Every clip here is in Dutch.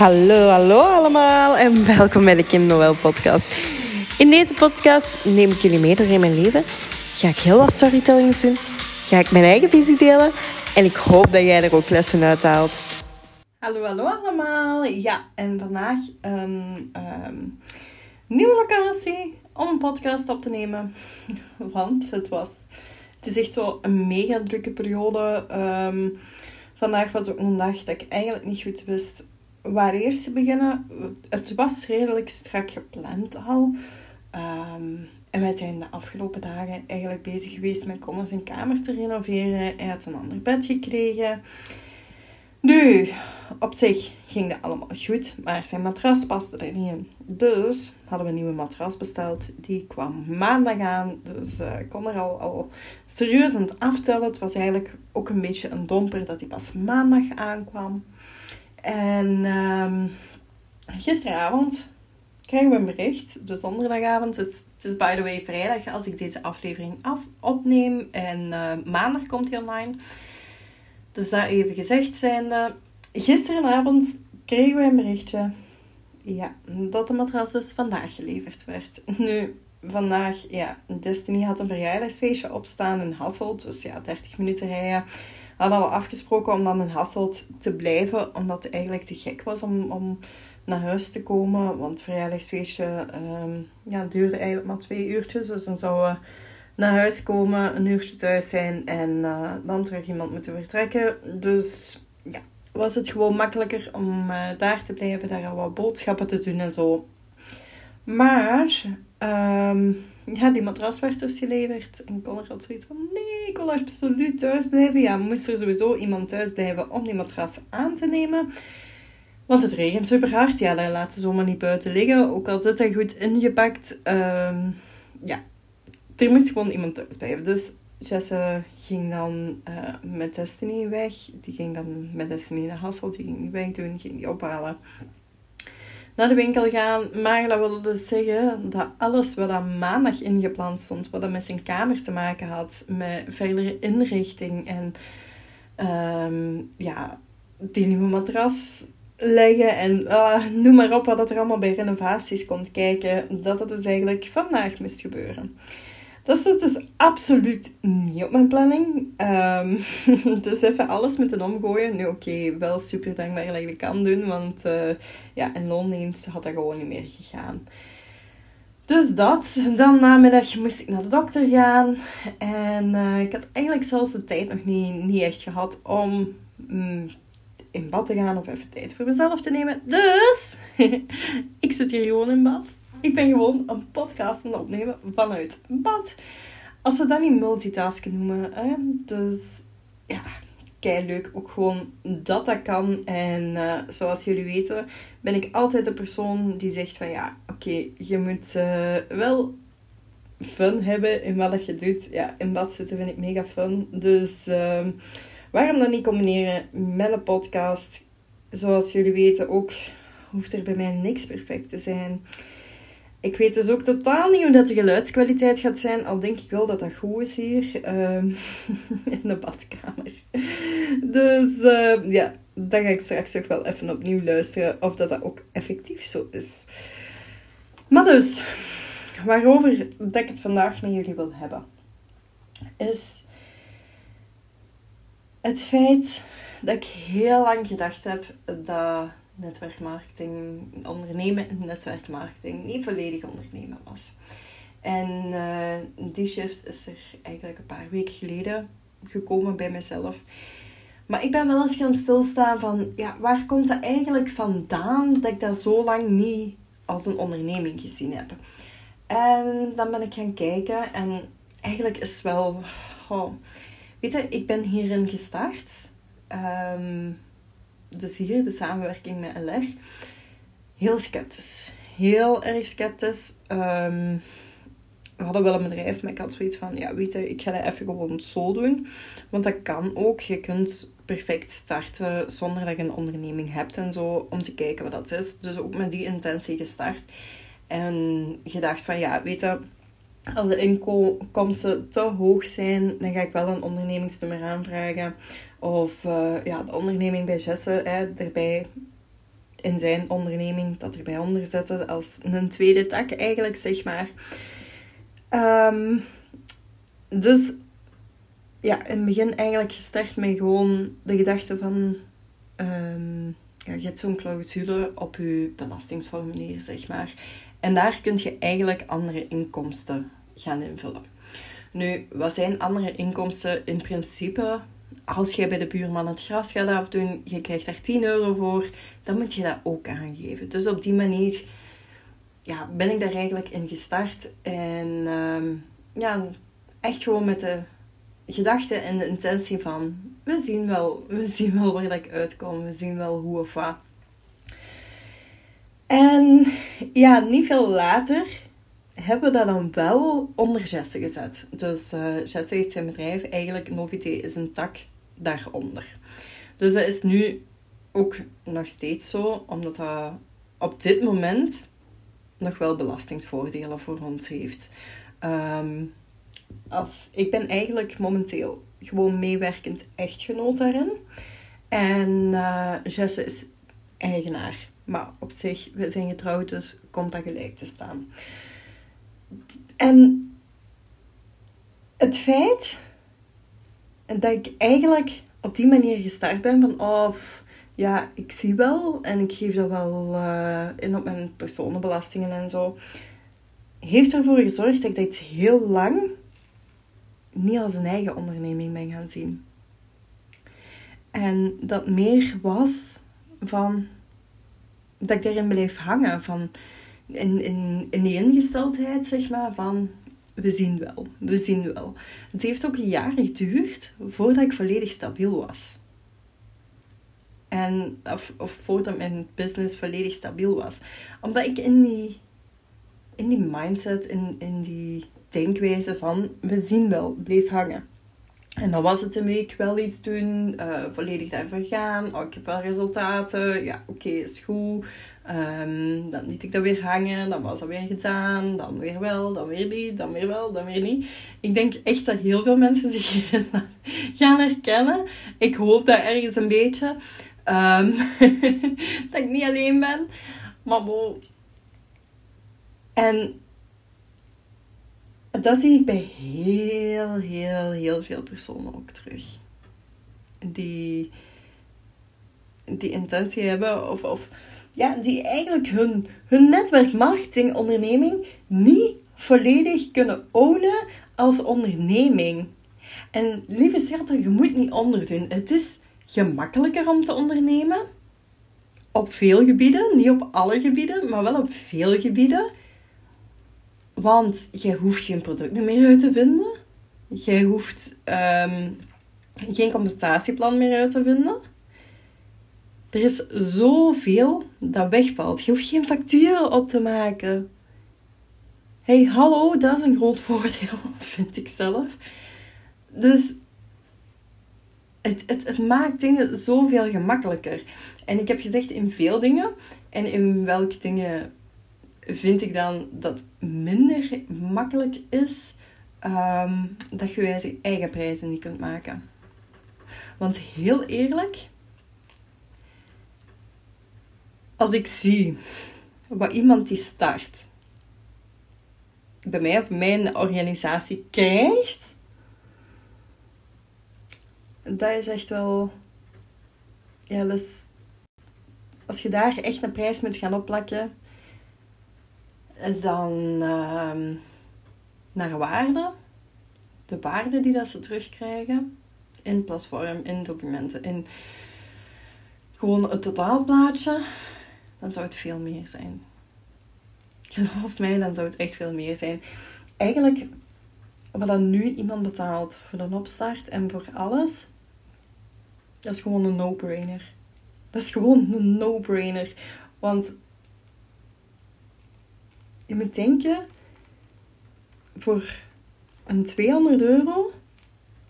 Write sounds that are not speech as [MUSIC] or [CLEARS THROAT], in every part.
Hallo, hallo allemaal en [LAUGHS] welkom bij de Kim Noël podcast. In deze podcast neem ik jullie mee door in mijn leven. Ga ik heel wat storytellings doen. Ga ik mijn eigen visie delen. En ik hoop dat jij er ook lessen uit haalt. Hallo, hallo allemaal. Ja, en vandaag een um, nieuwe locatie om een podcast op te nemen. [LAUGHS] Want het was... Het is echt zo een mega drukke periode. Um, vandaag was ook een dag dat ik eigenlijk niet goed wist waar eerst te beginnen. Het was redelijk strak gepland al. Um, en wij zijn de afgelopen dagen eigenlijk bezig geweest met Connor zijn kamer te renoveren. Hij had een ander bed gekregen. Nu, op zich ging dat allemaal goed, maar zijn matras paste er niet in. Dus hadden we een nieuwe matras besteld. Die kwam maandag aan, dus uh, kon er al, al serieus aan het aftellen. Het was eigenlijk ook een beetje een domper dat hij pas maandag aankwam. En um, gisteravond krijgen we een bericht. De donderdagavond. Het is, het is by the way vrijdag als ik deze aflevering af, opneem. En uh, maandag komt hij online. Dus daar even gezegd zijnde. Gisteravond kregen we een berichtje. Ja, dat de matras dus vandaag geleverd werd. Nu, vandaag, ja, Destiny had een verjaardagsfeestje opstaan in Hasselt. Dus ja, 30 minuten rijden hadden al afgesproken om dan in Hasselt te blijven, omdat het eigenlijk te gek was om, om naar huis te komen. Want het verjaardagsfeestje um, ja, duurde eigenlijk maar twee uurtjes. Dus dan zouden we naar huis komen, een uurtje thuis zijn en uh, dan terug iemand moeten vertrekken. Dus ja, was het gewoon makkelijker om uh, daar te blijven, daar al wat boodschappen te doen en zo. Maar um, ja, die matras werd dus geleverd. En Connor had zoiets van, nee, ik wil absoluut thuis blijven. Ja, moest er sowieso iemand thuis blijven om die matras aan te nemen. Want het regent super hard. Ja, daar laten ze zomaar niet buiten liggen. Ook al zit hij goed ingepakt. Um, ja, er moest gewoon iemand thuis blijven. Dus Jesse ging dan uh, met Destiny weg. Die ging dan met Destiny naar Hasselt. Die ging weg doen, ging die ophalen naar de winkel gaan. Maar dat wilde dus zeggen dat alles wat aan maandag ingepland stond, wat dat met zijn kamer te maken had, met verdere inrichting en um, ja, die nieuwe matras leggen en uh, noem maar op wat er allemaal bij renovaties komt kijken, dat dat dus eigenlijk vandaag moest gebeuren. Dat staat dus absoluut niet op mijn planning. Um, [LAUGHS] dus even alles moeten omgooien. Nu oké, wel super dankbaar dat ik dat kan doen. Want uh, ja, in loondienst had dat gewoon niet meer gegaan. Dus dat. Dan namiddag moest ik naar de dokter gaan. En uh, ik had eigenlijk zelfs de tijd nog niet, niet echt gehad om mm, in bad te gaan of even tijd voor mezelf te nemen. Dus [LAUGHS] ik zit hier gewoon in bad. Ik ben gewoon een podcast aan het opnemen vanuit bad. Als ze dat niet multitasken noemen. Dus ja, kei leuk. Ook gewoon dat dat kan. En uh, zoals jullie weten, ben ik altijd de persoon die zegt van ja, oké, je moet uh, wel fun hebben in wat je doet. Ja, in bad zitten vind ik mega fun. Dus uh, waarom dan niet combineren met een podcast? Zoals jullie weten ook hoeft er bij mij niks perfect te zijn. Ik weet dus ook totaal niet hoe dat de geluidskwaliteit gaat zijn. Al denk ik wel dat dat goed is hier. Ehm, [LAUGHS] in de badkamer. Dus uh, ja, dan ga ik straks ook wel even opnieuw luisteren. Of dat dat ook effectief zo is. Maar dus, waarover dat ik het vandaag met jullie wil hebben. Is het feit dat ik heel lang gedacht heb dat netwerkmarketing, ondernemen in netwerkmarketing niet volledig ondernemen was. En uh, die shift is er eigenlijk een paar weken geleden gekomen bij mezelf. Maar ik ben wel eens gaan stilstaan van, ja, waar komt dat eigenlijk vandaan dat ik dat zo lang niet als een onderneming gezien heb? En dan ben ik gaan kijken en eigenlijk is wel, oh, weet ik ben hierin gestart. Um, dus hier de samenwerking met LR, heel sceptisch. Heel erg sceptisch. Um, we hadden wel een bedrijf, maar ik had zoiets van, ja, weet je, ik ga dat even gewoon zo doen. Want dat kan ook. Je kunt perfect starten zonder dat je een onderneming hebt en zo, om te kijken wat dat is. Dus ook met die intentie gestart. En gedacht van, ja, weet je, als de inkomsten te hoog zijn, dan ga ik wel een ondernemingsnummer aanvragen. Of uh, ja, de onderneming bij Jesse hè, erbij in zijn onderneming dat erbij onder zetten als een tweede tak eigenlijk, zeg maar. Ehm, dus ja, in het begin eigenlijk gestart met gewoon de gedachte van... Ehm, ja, je hebt zo'n clausule op je belastingsformulier, zeg maar. En daar kun je eigenlijk andere inkomsten gaan invullen. Nu, wat zijn andere inkomsten? In principe, als jij bij de buurman het gras gaat afdoen, je krijgt daar 10 euro voor, dan moet je dat ook aangeven. Dus op die manier ja, ben ik daar eigenlijk in gestart. En ehm, ja, echt gewoon met de gedachte en de intentie van we zien wel, we zien wel waar ik uitkom, we zien wel hoe of wat. En ja, niet veel later hebben dat dan wel onder Jesse gezet. Dus uh, Jesse heeft zijn bedrijf, eigenlijk Novité is een tak daaronder. Dus dat is nu ook nog steeds zo, omdat dat op dit moment nog wel belastingsvoordelen voor ons heeft. Ehm, als, ik ben eigenlijk momenteel gewoon meewerkend echtgenoot daarin. En uh, Jesse is eigenaar. Maar op zich, we zijn getrouwd, dus komt dat gelijk te staan. En het feit dat ik eigenlijk op die manier gestart ben van, oh, ja, ik zie wel en ik geef dat wel uh, in op mijn personenbelastingen en zo, heeft ervoor gezorgd dat ik dit heel lang niet als een eigen onderneming ben gaan zien. En dat meer was van dat ik daarin bleef hangen. Van in, in, in die ingesteldheid, zeg maar, van we zien wel, we zien wel. Het heeft ook een jaar geduurd voordat ik volledig stabiel was. En, of, of voordat mijn business volledig stabiel was. Omdat ik in die, in die mindset, in, in die denkwijze van we zien wel, bleef hangen. En dan was het een week wel iets doen, uh, volledig daarvoor gaan. Oh, ik heb wel resultaten, ja oké, is goed. Um, dan liet ik dat weer hangen, dan was dat weer gedaan, dan weer wel, dan weer niet, dan weer wel, dan weer niet. Ik denk echt dat heel veel mensen [LAUGHS] zich gaan herkennen. Ik hoop dat ergens een beetje. Um, [LAUGHS] dat ik niet alleen ben. Maar bon. En dat zie ik bij heel, heel, heel veel personen ook terug. Die die intentie hebben of, of ja, die eigenlijk hun, hun netwerk onderneming niet volledig kunnen ownen als onderneming. En lieve schat, je moet niet onderdoen. Het is gemakkelijker om te ondernemen. Op veel gebieden, niet op alle gebieden, maar wel op veel gebieden. Want je hoeft geen producten meer uit te vinden. Jij hoeft um, geen compensatieplan meer uit te vinden. Er is zoveel dat wegvalt. Je hoeft geen facturen op te maken. hey, hallo, dat is een groot [LAUGHS] voordeel, vind ik zelf. Dus het, het, het maakt dingen zoveel gemakkelijker. En ik heb gezegd in veel dingen. En in welke dingen vind ik dan dat minder makkelijk is ehm, dat je je eigen prijzen niet kunt maken. Want heel eerlijk, als ik zie wat iemand die start bij mij of mijn organisatie krijgt, dat is echt wel. Ja, dus als je daar echt een prijs moet gaan opplakken, dan uh, naar waarde. De waarde die dat ze terugkrijgen in platform, in documenten, in gewoon het totaalplaatje dan zou het veel meer zijn. Geloof mij, dan zou het echt veel meer zijn. Eigenlijk, wat dan nu iemand betaalt voor de opstart en voor alles, dat is gewoon een no-brainer. Dat is gewoon een no-brainer. Want je moet denken, voor een 200 euro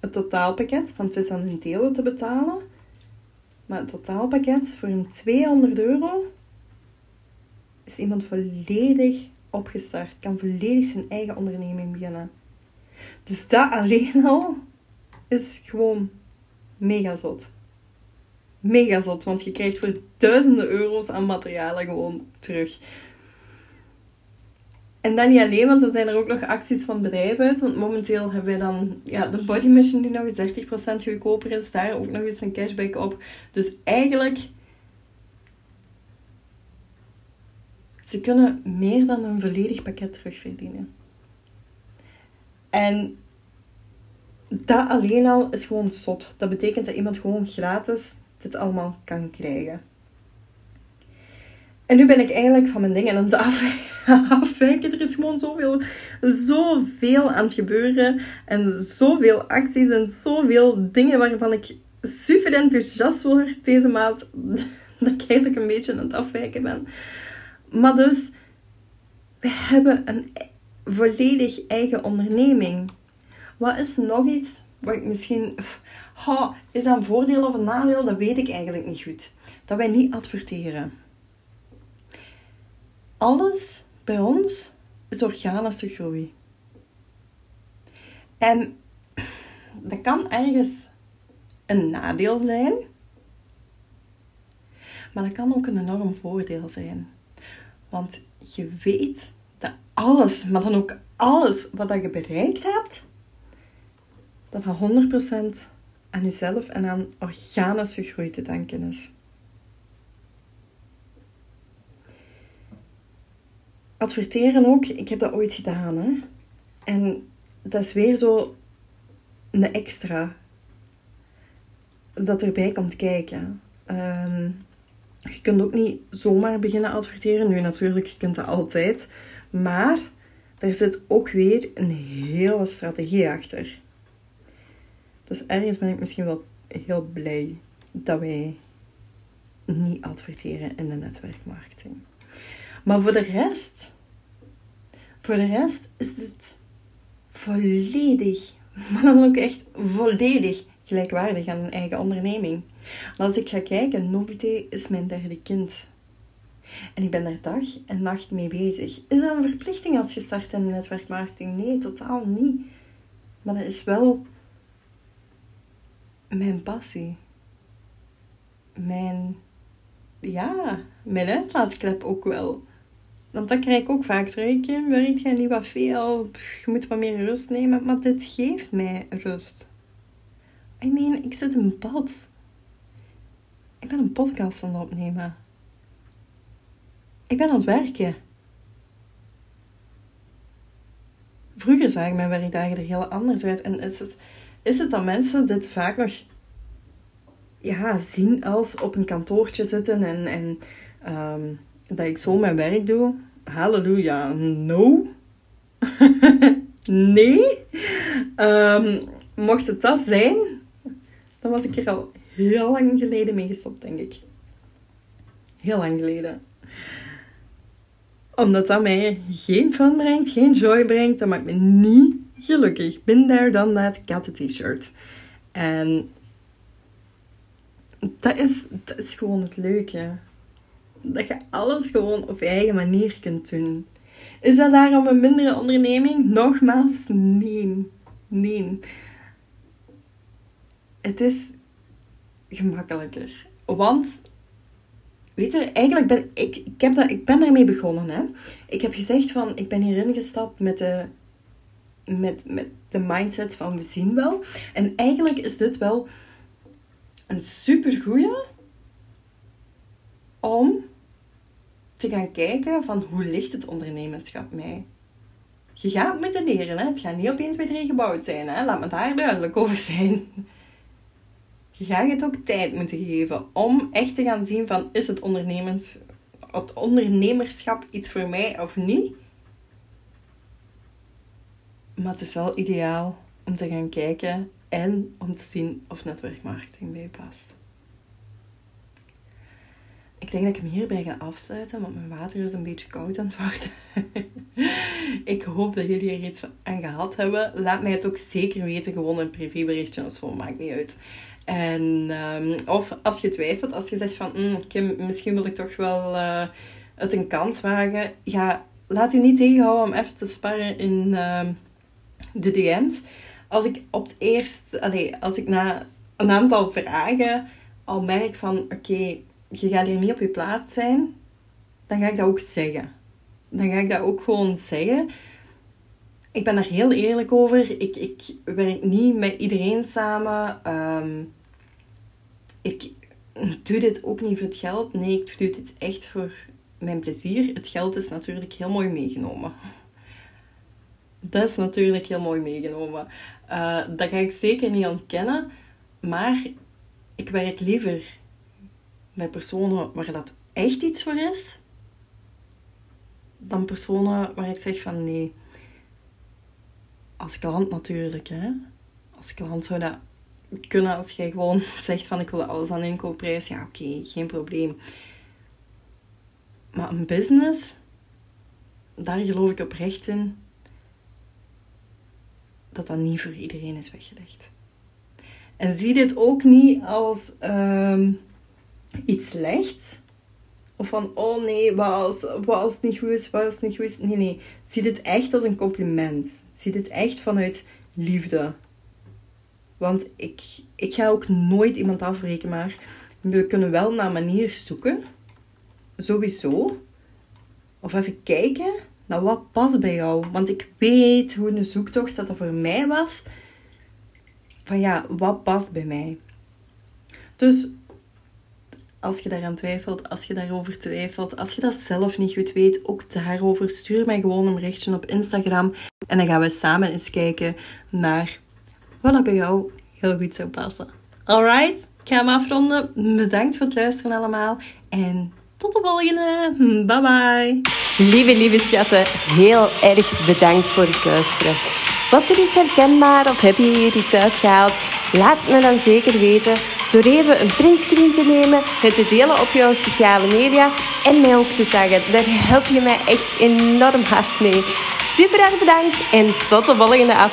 het totaalpakket van twee delen te betalen. Maar het totaalpakket voor een 200 euro is iemand volledig opgestart, kan volledig zijn eigen onderneming beginnen. Dus dat alleen al is gewoon mega zot. mega zot, want je krijgt voor duizenden euro's aan materialen gewoon terug. En dan niet alleen, want er zijn er ook nog acties van bedrijven uit. Want momenteel hebben wij dan ja, de body mission die nog eens 30% goedkoper is. Daar ook nog eens een cashback op. Dus eigenlijk... Ze kunnen meer dan een volledig pakket terugverdienen. En dat alleen al is gewoon zot. Dat betekent dat iemand gewoon gratis dit allemaal kan krijgen. En nu ben ik eigenlijk van mijn dingen aan het [LAUGHS] afwijken. Er is gewoon zoveel, zoveel aan het gebeuren. En zoveel acties en zoveel dingen waarvan ik super enthousiast word deze maand. [LAUGHS] Dat ik eigenlijk een beetje aan het afwijken ben. Maar dus, we hebben een volledig eigen onderneming. Wat is nog iets wat ik misschien... [LAUGHS] Ha, is dat een voordeel of een nadeel? Dat weet ik eigenlijk niet goed. Dat wij niet adverteren. Alles bij ons is organische groei. En [CLEARS THROAT] dat kan ergens een nadeel zijn, maar dat kan ook een enorm voordeel zijn. Want je weet dat alles, maar dan ook alles wat je bereikt hebt, dat dat 100% aan jezelf en aan organische groei te danken is. Adverteren ook, ik heb dat ooit gedaan. Hè? En dat is weer zo een extra dat erbij komt kijken. Ehm, je kunt ook niet zomaar beginnen adverteren. Nu natuurlijk, je kunt dat altijd. Maar er zit ook weer een hele strategie achter. Dus ergens ben ik misschien wel heel blij dat wij niet adverteren in de netwerkmarketing. Maar voor de rest, voor de rest is het volledig, maar dan ook echt volledig gelijkwaardig aan een eigen onderneming. als ik ga kijken, Novité is mijn derde kind. En ik ben daar dag en nacht mee bezig. Is dat een verplichting als je start in netwerkmarketing? Nee, totaal niet. Maar dat is wel mijn passie. Mijn, ja, mijn uitlaatklep ook wel. Want dan krijg ik ook vaak terug. Werkt jij niet wat veel? Je moet wat meer rust nemen. Maar dit geeft mij rust. I mean, ik zit in bad. Ik ben een podcast aan het opnemen. Ik ben aan het werken. Vroeger zag ik mijn werkdagen er heel anders uit. En is het, is het dat mensen dit vaak nog ja, zien als op een kantoortje zitten en, en um, dat ik zo mijn werk doe? Halleluja, no. [LAUGHS] nee. Um, mocht het dat zijn, dan was ik er al heel lang geleden mee gestopt, denk ik. Heel lang geleden. Omdat dat mij geen fun brengt, geen joy brengt. Dat maakt me niet gelukkig. Ben daar dan dat katten t-shirt. En dat is, dat is gewoon het leuke. Dat je alles gewoon op je eigen manier kunt doen. Is dat daarom een mindere onderneming? Nogmaals, nee. Nee. Het is gemakkelijker. Want, weet je, eigenlijk ben ik, ik, heb dat, ik ben daarmee begonnen. Hè. Ik heb gezegd van, ik ben hierin gestapt met de, met, met de mindset van we zien wel. En eigenlijk is dit wel een supergoeie om te gaan kijken van hoe ligt het ondernemerschap mij. Je gaat moeten leren, hè? het gaat niet op 1, 2, 3 gebouwd zijn. Hè? Laat me daar duidelijk over zijn. Je gaat het ook tijd moeten geven om echt te gaan zien van is het, ondernemers, het ondernemerschap iets voor mij of niet. Maar het is wel ideaal om te gaan kijken en om te zien of netwerkmarketing bij past. Ik denk dat ik hem hierbij ga afsluiten, want mijn water is een beetje koud aan het worden. [LAUGHS] ik hoop dat jullie er iets aan gehad hebben. Laat mij het ook zeker weten, gewoon een privéberichtje of zo, maakt niet uit. En, um, of als je twijfelt, als je zegt van, mm, misschien wil ik toch wel uh, het een kans wagen. Ja, laat u niet tegenhouden om even te sparren in uh, de DM's als ik op het eerst, allez, als ik na een aantal vragen al merk van oké, je gaat hier niet op je plaats zijn, dan ga ik dat ook zeggen. Dan ga ik dat ook gewoon zeggen. Ik ben daar heel eerlijk over. Ik, ik werk niet met iedereen samen. Ehm, ik doe dit ook niet voor het geld. Nee, ik doe dit echt voor mijn plezier. Het geld is natuurlijk heel mooi meegenomen. Dat is natuurlijk heel mooi meegenomen. Uh, dat ga ik zeker niet ontkennen. Maar ik werk liever met personen waar dat echt iets voor is, dan personen waar ik zeg van nee. Als klant natuurlijk, hè. Als klant zou dat kunnen als jij gewoon [LAUGHS] zegt van ik wil alles aan inkoopprijs. Ja, oké, geen probleem. Maar een business, daar geloof ik oprecht in dat dat niet voor iedereen is weggelegd. En zie dit ook niet als ehm, iets slechts. Van, oh nee, als het niet goed is, het niet goed is. Nee, nee. Zie dit echt als een compliment. Zie dit echt vanuit liefde. Want ik, ik ga ook nooit iemand afrekenen, maar we kunnen wel naar manier zoeken. Sowieso. Of even kijken naar wat past bij jou. Want ik weet hoe een zoektocht dat dat voor mij was. Van ja, wat past bij mij? Dus als je daaraan twijfelt, als je daarover twijfelt, als je dat zelf niet goed weet, ook daarover, stuur mij gewoon een berichtje op Instagram. En dan gaan we samen eens kijken naar wat bij jou heel goed zou passen. Alright, ik ga hem afronden. Bedankt voor het luisteren allemaal. En tot de volgende. Bye bye. Lieve, lieve schatten, heel erg bedankt voor het luisteren. Was er iets herkenbaar of heb je hier iets uitgehaald? Laat me dan zeker weten door even een printscreen te nemen, het te delen op jouw sociale media en mij ook te taggen. Daar help je mij echt enorm hard mee. Super erg bedankt en tot de volgende aflevering.